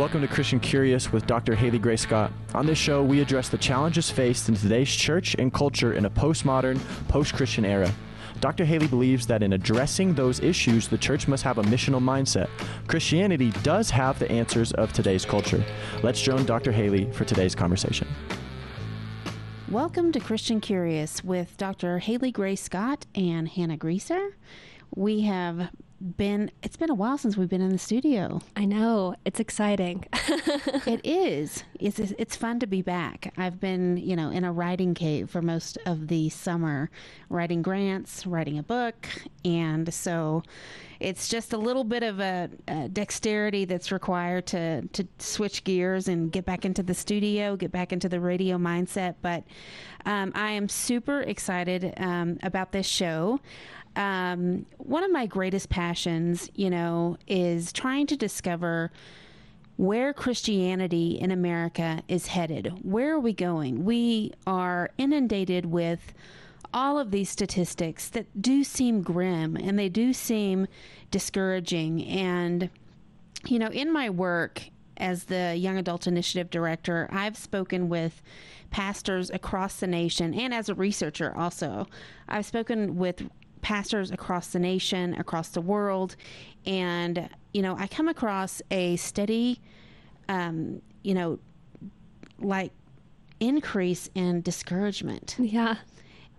Welcome to Christian Curious with Dr. Halee Gray Scott. On this show, we address the challenges faced in today's church and culture in a postmodern, post Christian era. Dr. Halee believes that in addressing those issues, the church must have a missional mindset. Christianity does have the answers of today's culture. Let's join Dr. Halee for today's conversation. Welcome to Christian Curious with Dr. Halee Gray Scott and Hannah Greaser. We have been it's been a while since we've been in the studio. I know. It's exciting. it is. It's it's fun to be back. I've been, you know, in a writing cave for most of the summer, writing grants, writing a book, and so it's just a little bit of a, a dexterity that's required to to switch gears and get back into the studio, get back into the radio mindset, but um, I am super excited um, about this show um, one of my greatest passions, you know, is trying to discover where Christianity in America is headed. Where are we going? We are inundated with all of these statistics that do seem grim and they do seem discouraging. And, you know, in my work as the Young Adult Initiative Director, I've spoken with pastors across the nation and as a researcher also. I've spoken with pastors across the nation, across the world, and you know, I come across a steady, um, you know, like increase in discouragement. Yeah.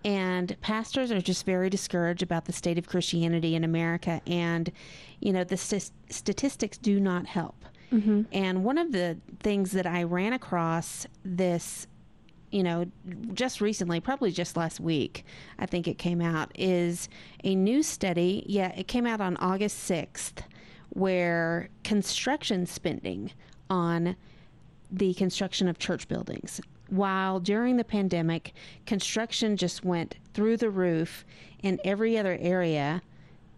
And pastors are just very discouraged about the state of Christianity in America. And, you know, the st- statistics do not help. Mm-hmm. And one of the things that I ran across this you know, just recently, probably just last week, I think it came out, is a new study. Yeah, it came out on August 6th, where construction spending on the construction of church buildings. While during the pandemic, construction just went through the roof in every other area,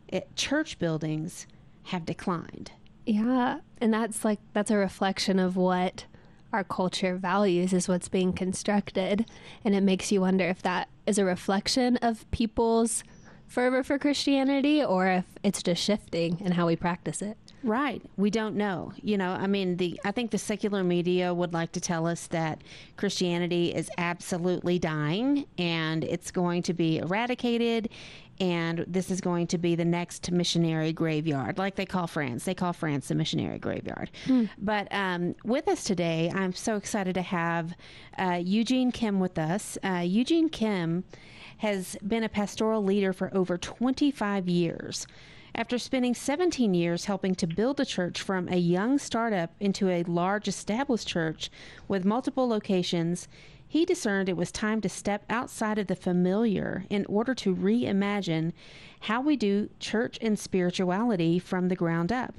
it, church buildings have declined. Yeah, and that's like that's a reflection of what our culture values is what's being constructed. And it makes you wonder if that is a reflection of people's fervor for Christianity or if it's just shifting in how we practice it. Right. We don't know. You know, I mean, the I think the secular media would like to tell us that Christianity is absolutely dying and it's going to be eradicated and this is going to be the next missionary graveyard, like they call France. They call France the missionary graveyard. Hmm. But um, with us today, I'm so excited to have uh, Eugene Kim with us. Uh, Eugene Kim has been a pastoral leader for over 25 years. After spending 17 years helping to build a church from a young startup into a large established church with multiple locations, he discerned it was time to step outside of the familiar in order to reimagine how we do church and spirituality from the ground up.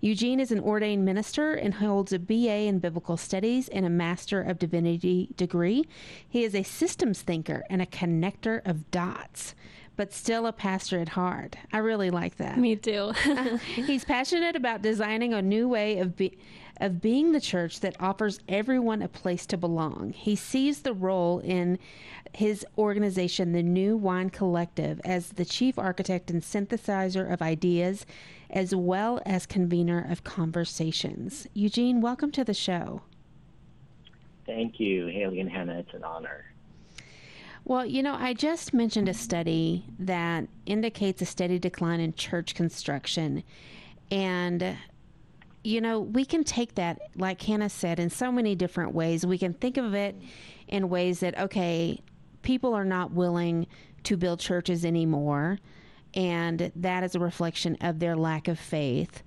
Eugene is an ordained minister and holds a BA in Biblical Studies and a Master of Divinity degree. He is a systems thinker and a connector of dots but still a pastor at heart. I really like that. Me too. he's passionate about designing a new way of be- of being the church that offers everyone a place to belong. He sees the role in his organization, the New Wine Collective, as the chief architect and synthesizer of ideas, as well as convener of conversations. Eugene, welcome to the show. Thank you, Halee and Hannah. It's an honor. Well, you know, I just mentioned a study that indicates a steady decline in church construction. And, you know, we can take that, like Hannah said, in so many different ways. We can think of it in ways that, okay, people are not willing to build churches anymore. And that is a reflection of their lack of faith.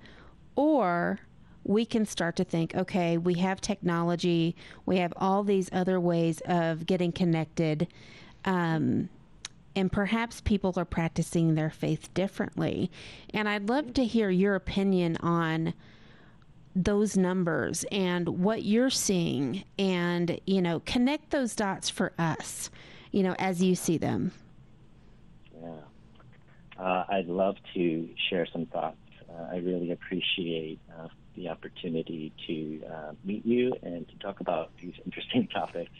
Or we can start to think, okay, we have technology, we have all these other ways of getting connected um, and perhaps people are practicing their faith differently. And I'd love to hear your opinion on those numbers and what you're seeing and, you know, connect those dots for us, you know, as you see them. Yeah. Uh, I'd love to share some thoughts. Uh, I really appreciate uh, the opportunity to uh, meet you and to talk about these interesting topics.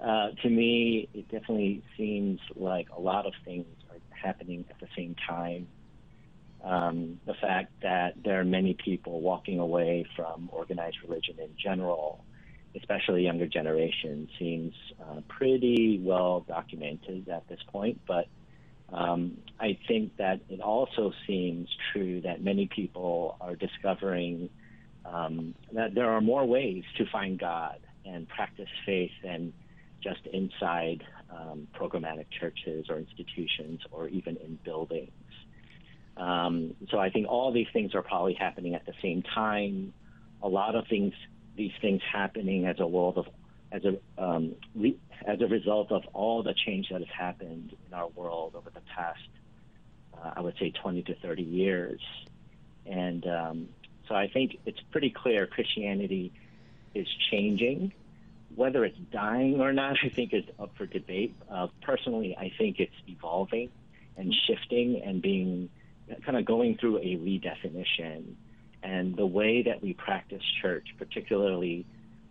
Uh, to me, it definitely seems like a lot of things are happening at the same time. Um, the fact that there are many people walking away from organized religion in general, especially younger generation, seems uh, pretty well documented at this point. But um, I think that it also seems true that many people are discovering um, that there are more ways to find God and practice faith than just inside um, programmatic churches or institutions or even in buildings. Um, so I think all these things are probably happening at the same time. A lot of things, these things happening as a world of, as a um, re, as a result of all the change that has happened in our world over the past, uh, I would say, 20 to 30 years. And um, so I think it's pretty clear Christianity is changing. Whether it's dying or not, I think is up for debate. Uh, personally, I think it's evolving and shifting and being kind of going through a redefinition. And the way that we practice church, particularly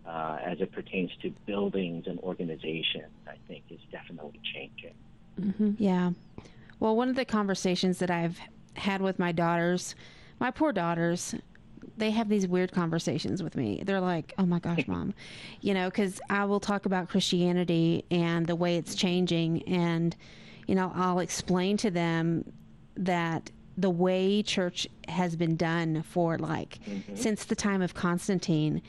uh, as it pertains to buildings and organizations, I think is definitely changing. Mm-hmm. Yeah. Well, one of the conversations that I've had with my daughters, my poor daughters, they have these weird conversations with me. They're like, "Oh my gosh, mom," you know, because I will talk about Christianity and the way it's changing, and you know, I'll explain to them that the way church has been done for like mm-hmm. since the time of Constantine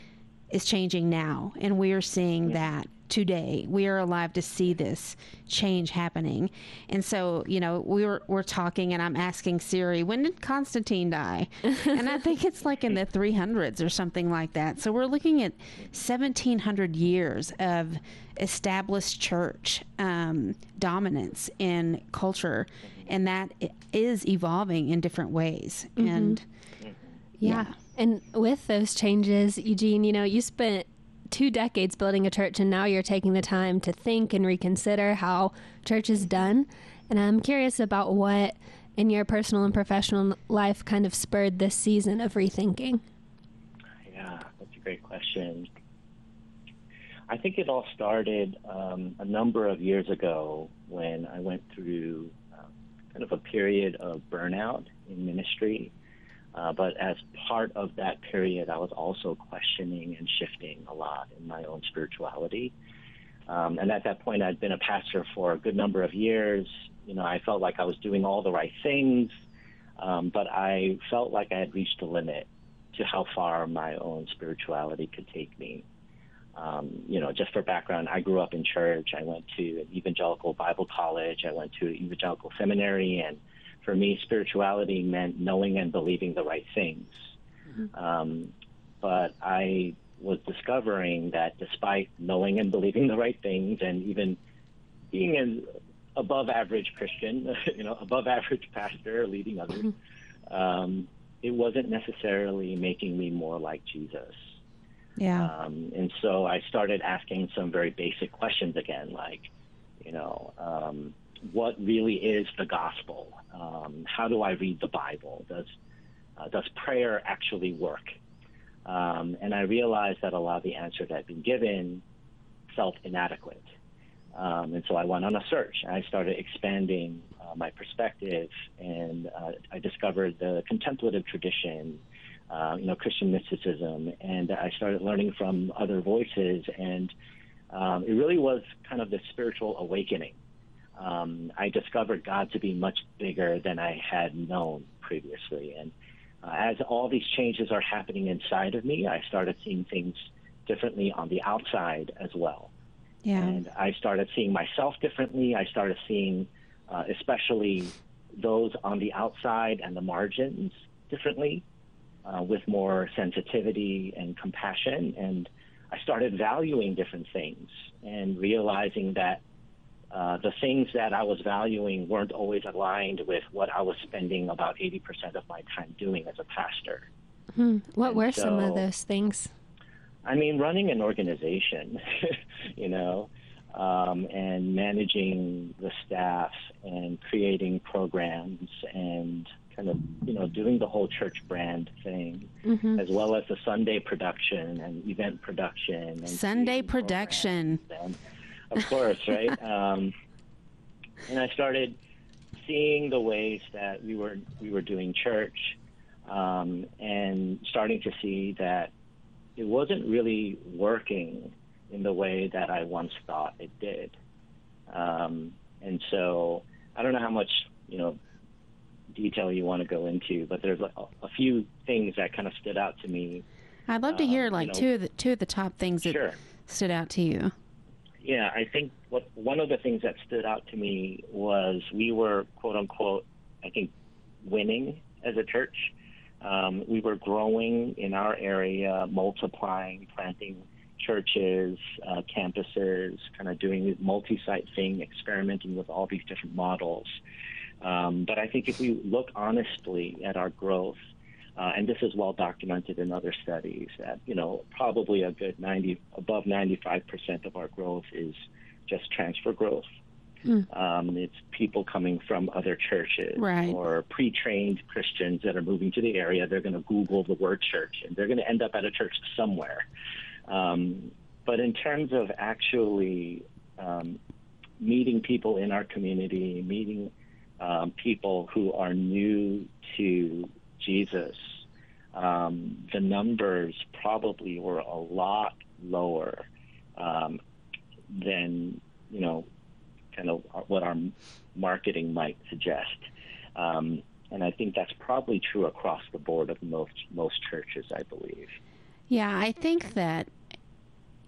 is changing now, and we are seeing yeah. that today. We are alive to see this change happening. And so, you know, we were we're talking and I'm asking Siri, when did Constantine die? and I think it's like in the 300s or something like that. So we're looking at 1700 years of established church um, dominance in culture, and that is evolving in different ways. Mm-hmm. And yeah. yeah. And with those changes, Eugene, you know, you spent two decades building a church and now you're taking the time to think and reconsider how church is done. And I'm curious about what in your personal and professional life kind of spurred this season of rethinking. Yeah, that's a great question. I think it all started um, a number of years ago when I went through um, kind of a period of burnout in ministry. Uh, but as part of that period, I was also questioning and shifting a lot in my own spirituality. Um, and at that point, I'd been a pastor for a good number of years. You know, I felt like I was doing all the right things, um, but I felt like I had reached a limit to how far my own spirituality could take me. Um, you know, just for background, I grew up in church. I went to an evangelical Bible college. I went to an evangelical seminary, and for me, spirituality meant knowing and believing the right things. Mm-hmm. Um, but I was discovering that despite knowing and believing the right things, and even being an above average Christian, you know, above average pastor leading others, mm-hmm. um, it wasn't necessarily making me more like Jesus. Yeah. Um, and so I started asking some very basic questions again, like, you know, um, what really is the gospel? Um, how do I read the Bible? Does uh, does prayer actually work? Um, and I realized that a lot of the answers had been given felt inadequate. Um, and so I went on a search. I started expanding uh, my perspective, and uh, I discovered the contemplative tradition, uh, you know, Christian mysticism, and I started learning from other voices. And um, it really was kind of the spiritual awakening um, I discovered God to be much bigger than I had known previously. And uh, as all these changes are happening inside of me, I started seeing things differently on the outside as well. Yeah. And I started seeing myself differently. I started seeing, uh, especially those on the outside and the margins differently, uh, with more sensitivity and compassion. And I started valuing different things and realizing that uh, the things that I was valuing weren't always aligned with what I was spending about 80% of my time doing as a pastor. Hmm. What and were so, some of those things? I mean, running an organization, you know, um, and managing the staff and creating programs and kind of, you know, doing the whole church brand thing, mm-hmm. as well as the Sunday production and event production. And Sunday production. And, of course, right? um, and I started seeing the ways that we were we were doing church, um, and starting to see that it wasn't really working in the way that I once thought it did. Um, and so I don't know how much you know detail you want to go into, but there's a, a few things that kind of stood out to me. I'd love to hear Um, like you know- two of the two of the top things that Sure. stood out to you. Yeah, I think what one of the things that stood out to me was we were quote unquote, I think, winning as a church. Um, we were growing in our area, multiplying, planting churches, uh, campuses, kind of doing this multi-site thing, experimenting with all these different models. Um, but I think if we look honestly at our growth, uh, and this is well documented in other studies, that you know probably a good 90 above 95 percent of our growth is just transfer growth. Um, it's people coming from other churches Right. or pre-trained Christians that are moving to the area. They're going to Google the word church and they're going to end up at a church somewhere. Um, but in terms of actually um, meeting people in our community, meeting um, people who are new to Jesus, um, the numbers probably were a lot lower um, than you know, kind of what our marketing might suggest. Um, and I think that's probably true across the board of most most churches, I believe. Yeah, I think that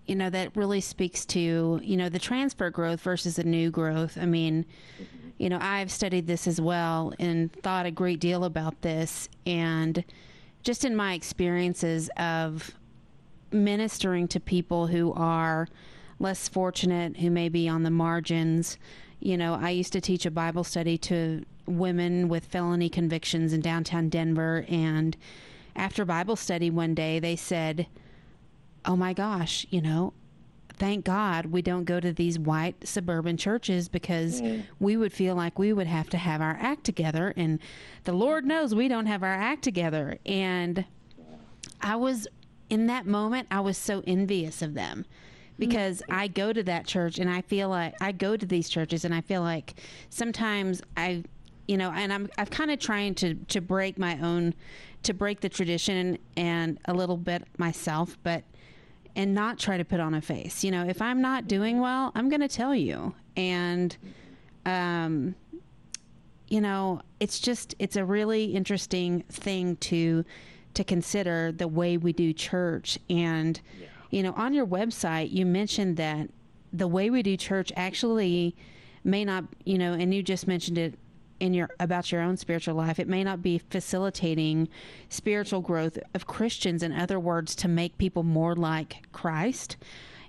you know that really speaks to you know the transfer growth versus the new growth. I mean, you know, I've studied this as well and thought a great deal about this, and just in my experiences of ministering to people who are less fortunate, who may be on the margins. You know, I used to teach a Bible study to women with felony convictions in downtown Denver, and after Bible study one day, they said, Oh my gosh, you know, thank God we don't go to these white suburban churches because mm. we would feel like we would have to have our act together. And the Lord knows we don't have our act together. And I was, in that moment, I was so envious of them because I go to that church and I feel like I go to these churches and I feel like sometimes I, you know, and I'm I've kind of trying to to break my own, to break the tradition and a little bit myself, but and not try to put on a face. You know, if I'm not doing well, I'm going to tell you. And, um, you know, it's just it's a really interesting thing to to consider the way we do church. And, you know, on your website, you mentioned that the way we do church actually may not, you know, and you just mentioned it in your about your own spiritual life it may not be facilitating spiritual growth of Christians in other words to make people more like Christ.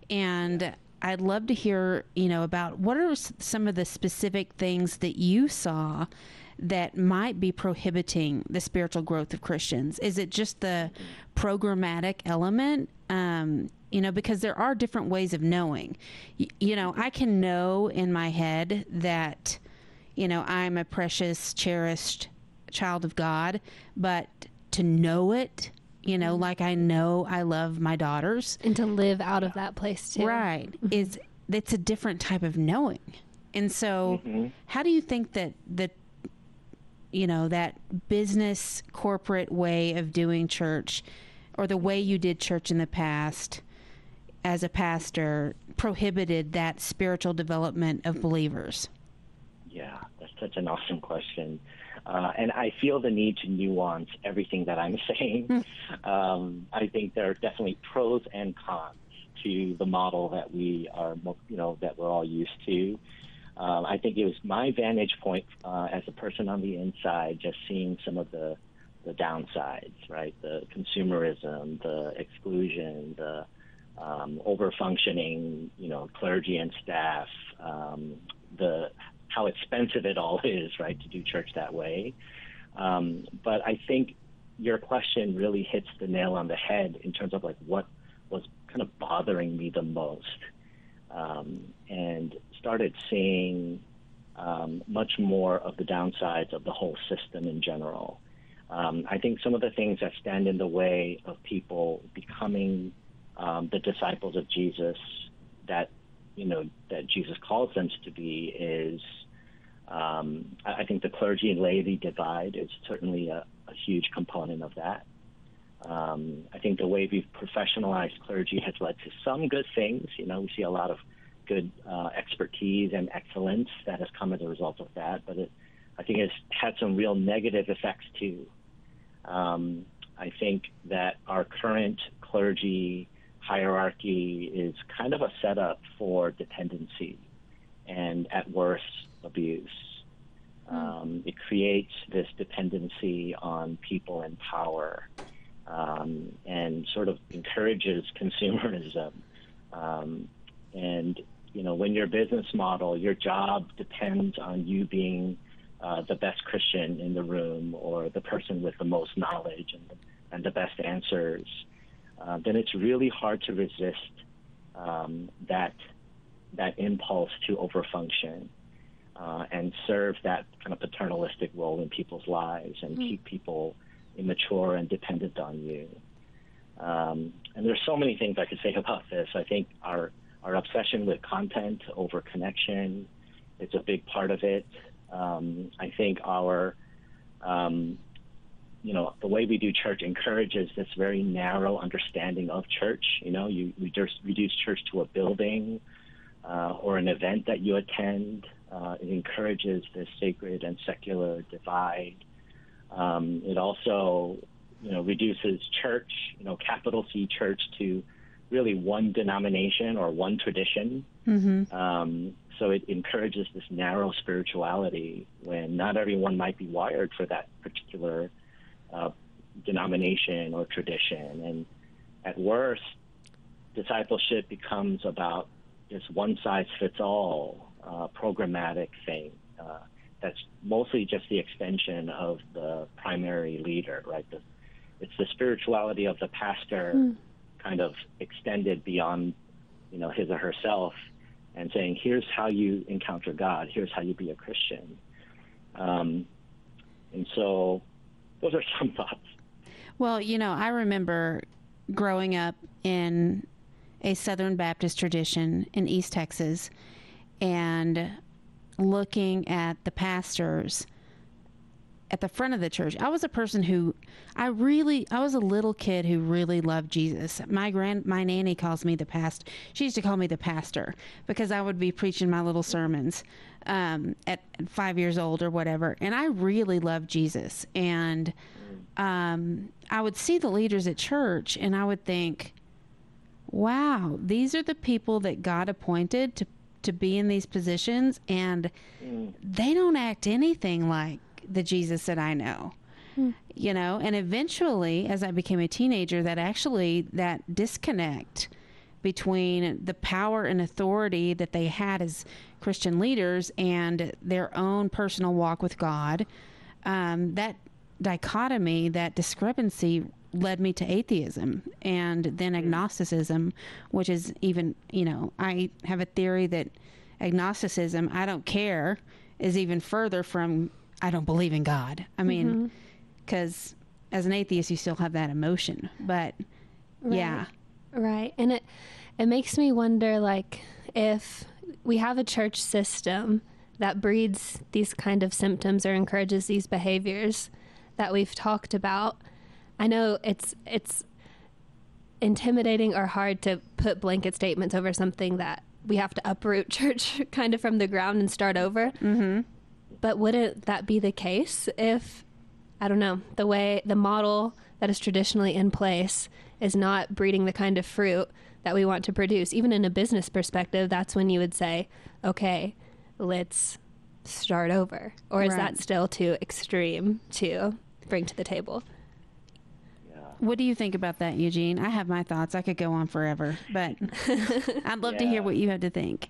And I'd love to hear you know about what are some of the specific things that you saw that might be prohibiting the spiritual growth of Christians. Is it just the programmatic element? Um you know because there are different ways of knowing. Y- you know I can know in my head that you know, I'm a precious, cherished child of God, but to know it, you know, mm-hmm. like I know I love my daughters, and to live out of that place too. right, mm-hmm. is it's a different type of knowing. And so, mm-hmm. how do you think that that you know, that business corporate way of doing church or the way you did church in the past as a pastor prohibited that spiritual development of believers? Yeah, that's such an awesome question. Uh, and I feel the need to nuance everything that I'm saying. um, I think there are definitely pros and cons to the model that we are, you know, that we're all used to. Um, I think it was my vantage point uh, as a person on the inside, just seeing some of the the downsides, right? The consumerism, the exclusion, the um, over functioning, you know, clergy and staff, um, the how expensive it all is, right, to do church that way. Um, but I think your question really hits the nail on the head in terms of like what was kind of bothering me the most, um, and started seeing um, much more of the downsides of the whole system in general. Um, I think some of the things that stand in the way of people becoming um, the disciples of Jesus that you know that Jesus calls them to be is Um, I think the clergy and laity divide is certainly a, a huge component of that. Um, I think the way we've professionalized clergy has led to some good things. You know, we see a lot of good uh, expertise and excellence that has come as a result of that, but it, I think it's had some real negative effects too. Um, I think that our current clergy hierarchy is kind of a setup for dependency and, at worst, abuse. Hmm. Um, it creates this dependency on people and power um, and sort of encourages consumerism. Um, and, you know, when your business model, your job depends on you being uh, the best Christian in the room or the person with the most knowledge and, and the best answers, uh, then it's really hard to resist um, that that impulse to overfunction uh, and serve that kind of paternalistic role in people's lives and mm-hmm. keep people immature and dependent on you. Um, and there's so many things I could say about this. I think our our obsession with content over connection is a big part of it. Um, I think our um, you know the way we do church encourages this very narrow understanding of church. You know, you reduce, reduce church to a building uh, or an event that you attend. Uh, it encourages this sacred and secular divide. Um, it also, you know, reduces church, you know, capital C church to really one denomination or one tradition. Mm-hmm. Um, so it encourages this narrow spirituality when not everyone might be wired for that particular uh, denomination or tradition. And at worst, discipleship becomes about this one size fits all uh, programmatic thing. Uh, that's mostly just the extension of the primary leader, right? The, it's the spirituality of the pastor mm. kind of extended beyond, you know, his or herself and saying, here's how you encounter God, here's how you be a Christian. Um, and so those are some thoughts. Well, you know, I remember growing up in a Southern Baptist tradition in East Texas and looking at the pastors at the front of the church. I was a person who I really I was a little kid who really loved Jesus. My grand my nanny calls me the past. She used to call me the pastor because I would be preaching my little sermons um, at five years old or whatever, and I really loved Jesus. And um, I would see the leaders at church, and I would think, "Wow, these are the people that God appointed to to be in these positions and mm. they don't act anything like the Jesus that I know. Mm. You know, and eventually as I became a teenager that actually that disconnect between the power and authority that they had as Christian leaders and their own personal walk with God, um, that dichotomy, that discrepancy led me to atheism and then hmm. agnosticism, which is even, you know, I have a theory that agnosticism, I don't care, is even further from I don't believe in God. I mean, because mm-hmm. as an atheist, you still have that emotion, but right. yeah. Right. And it, it makes me wonder like if we have a church system that breeds these kind of symptoms or encourages these behaviors that we've talked about I know it's it's intimidating or hard to put blanket statements over something that we have to uproot church kind of from the ground and start over. Mm-hmm. But wouldn't that be the case if I don't know the way the model that is traditionally in place is not breeding the kind of fruit that we want to produce? Even in a business perspective, that's when you would say, okay, let's start over. Or is right. that still too extreme to bring to the table? What do you think about that, Eugene? I have my thoughts. I could go on forever, but I'd love yeah. to hear what you have to think.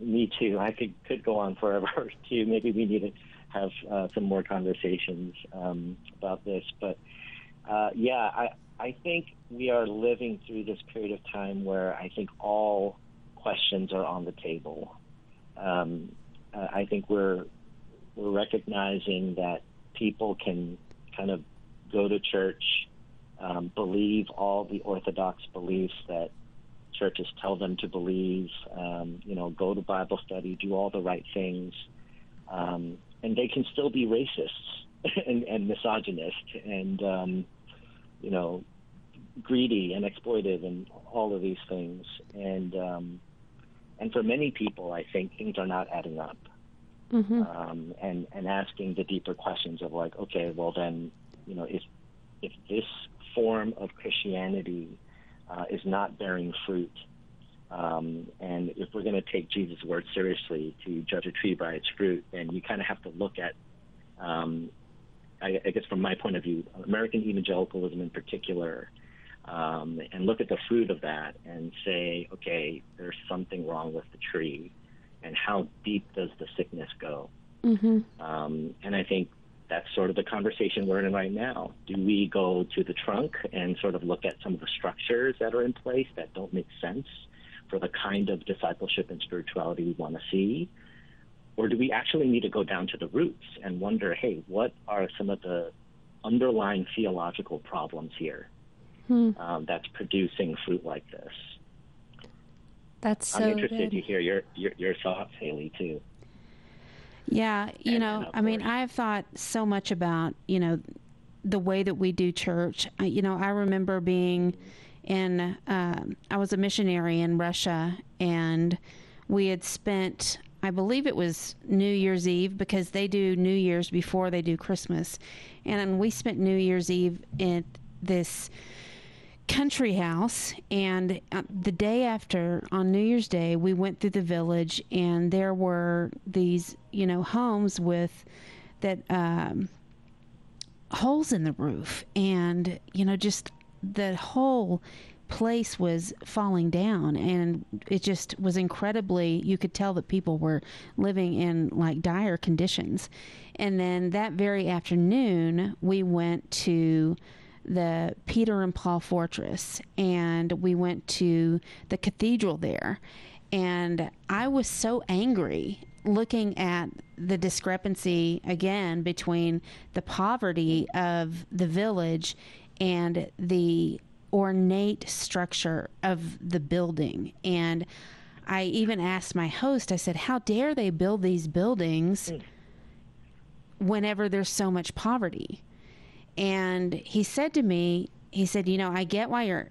Me too. I could could go on forever too. Maybe we need to have uh, some more conversations um, about this. But uh, yeah, I I think we are living through this period of time where I think all questions are on the table. Um, uh, I think we're we're recognizing that people can kind of go to church um, believe all the orthodox beliefs that churches tell them to believe, um, you know, go to Bible study, do all the right things, um, and they can still be racists and, and misogynist and um, you know greedy and exploitive and all of these things. And um, and for many people, I think things are not adding up. Mm-hmm. Um, and and asking the deeper questions of like, okay, well then, you know, if if this form of Christianity uh, is not bearing fruit, um, and if we're going to take Jesus' word seriously to judge a tree by its fruit, then you kind of have to look at, um, I, I, guess from my point of view, American evangelicalism in particular, um, and look at the fruit of that and say, okay, there's something wrong with the tree, and how deep does the sickness go? Mm-hmm. Um, and I think that's sort of the conversation we're in right now. Do we go to the trunk and sort of look at some of the structures that are in place that don't make sense for the kind of discipleship and spirituality we want to see? Or do we actually need to go down to the roots and wonder, hey, what are some of the underlying theological problems here? hmm. um, that's producing fruit like this. That's so I'm interested good. to hear your, your, your thoughts, Halee, too. Yeah, you and, know, I mean, I've thought so much about you know the way that we do church. You know, I remember being in uh, I was a missionary in Russia, and we had spent I believe it was New Year's Eve because they do New Year's before they do Christmas, and we spent New Year's Eve in this country house and uh, the day after on new year's day we went through the village and there were these you know homes with that um, holes in the roof. And you know just the whole place was falling down and it just was incredibly you could tell that people were living in like dire conditions. And then that very afternoon we went to the Peter and Paul Fortress, and we went to the cathedral there. And I was so angry looking at the discrepancy again between the poverty of the village and the ornate structure of the building. And I even asked my host, I said, How dare they build these buildings mm. whenever there's so much poverty? And he said to me, he said, you know, I get why you're,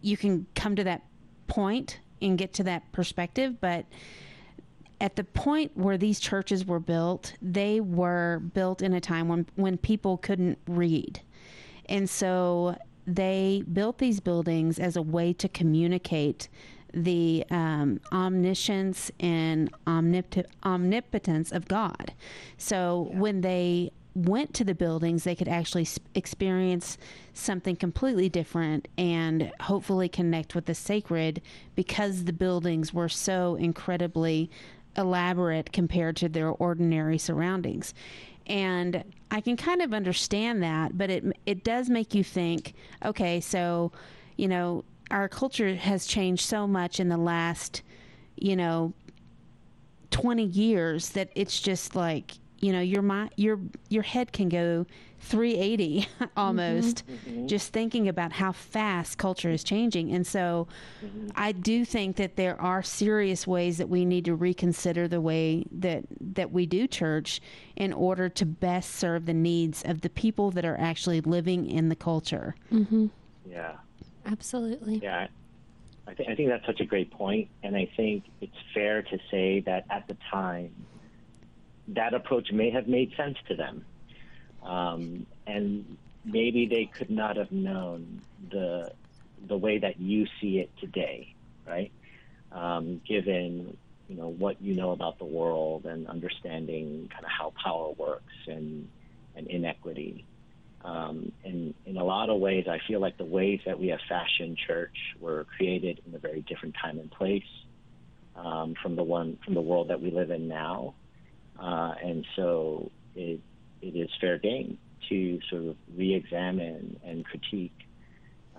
you can come to that point and get to that perspective, but at the point where these churches were built, they were built in a time when, when people couldn't read. And so they built these buildings as a way to communicate the um, omniscience and omnip- omnipotence of God. So yeah. when they went to the buildings, they could actually experience something completely different and hopefully connect with the sacred because the buildings were so incredibly elaborate compared to their ordinary surroundings. And I can kind of understand that, but it it does make you think, okay, so, you know, our culture has changed so much in the last, you know, 20 years that it's just like you know your mind your your head can go 380 almost mm-hmm. mm-hmm. just thinking about how fast culture is changing and so mm-hmm. i do think that there are serious ways that we need to reconsider the way that that we do church in order to best serve the needs of the people that are actually living in the culture mm-hmm. yeah absolutely yeah I, th- I think that's such a great point and i think it's fair to say that at the time that approach may have made sense to them. Um, and maybe they could not have known the the way that you see it today, right? Um, given you know what you know about the world and understanding kind of how power works and and inequity. Um, and in a lot of ways, I feel like the ways that we have fashioned church were created in a very different time and place um, from the one from the world that we live in now. Uh, and so it, it is fair game to sort of re-examine and critique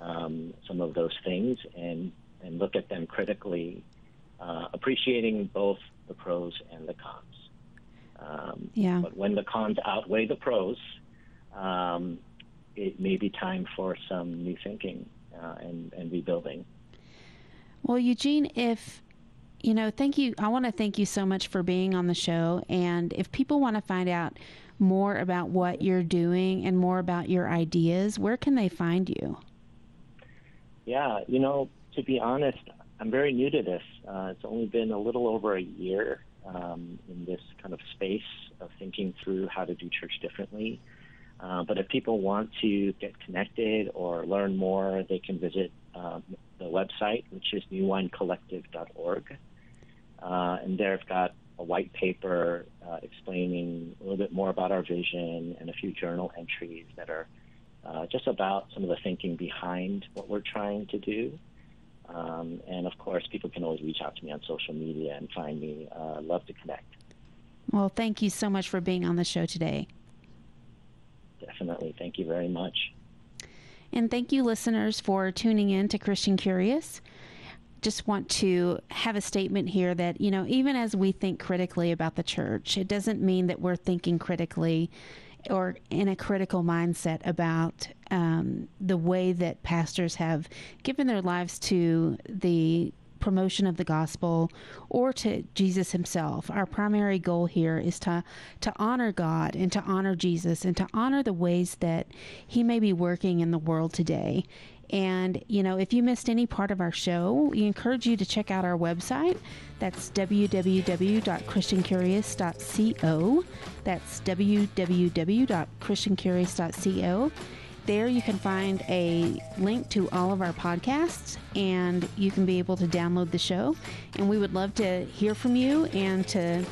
um, some of those things and, and look at them critically, uh, appreciating both the pros and the cons. Um, yeah. But when the cons outweigh the pros, um, it may be time for some new thinking uh, and, and rebuilding. Well, Eugene, if you know, thank you. I want to thank you so much for being on the show. And if people want to find out more about what you're doing and more about your ideas, where can they find you? Yeah, you know, to be honest, I'm very new to this. Uh, it's only been a little over a year um, in this kind of space of thinking through how to do church differently. Uh, but if people want to get connected or learn more, they can visit um, the website, which is newwinecollective.org. Uh, and there I've got a white paper uh, explaining a little bit more about our vision and a few journal entries that are uh, just about some of the thinking behind what we're trying to do. Um, and of course, people can always reach out to me on social media and find me. Uh, love to connect. Well, thank you so much for being on the show today. Definitely. Thank you very much. And thank you, listeners, for tuning in to Christian Curious just want to have a statement here that, you know, even as we think critically about the church, it doesn't mean that we're thinking critically or in a critical mindset about um, the way that pastors have given their lives to the promotion of the gospel or to Jesus himself. Our primary goal here is to to honor God and to honor Jesus and to honor the ways that he may be working in the world today. And, you know, if you missed any part of our show, we encourage you to check out our website. That's www.christiancurious.co. That's www.christiancurious.co. There you can find a link to all of our podcasts and you can be able to download the show. And we would love to hear from you and to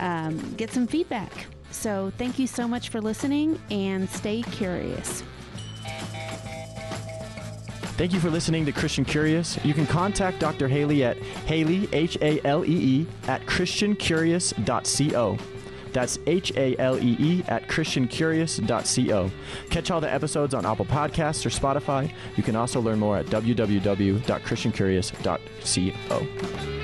um, get some feedback. So thank you so much for listening and stay curious. Thank you for listening to Christian Curious. You can contact Dr. Halee at Halee, H A L E E, at ChristianCurious.co. That's H A L E E at ChristianCurious.co. Catch all the episodes on Apple Podcasts or Spotify. You can also learn more at www.christiancurious.co.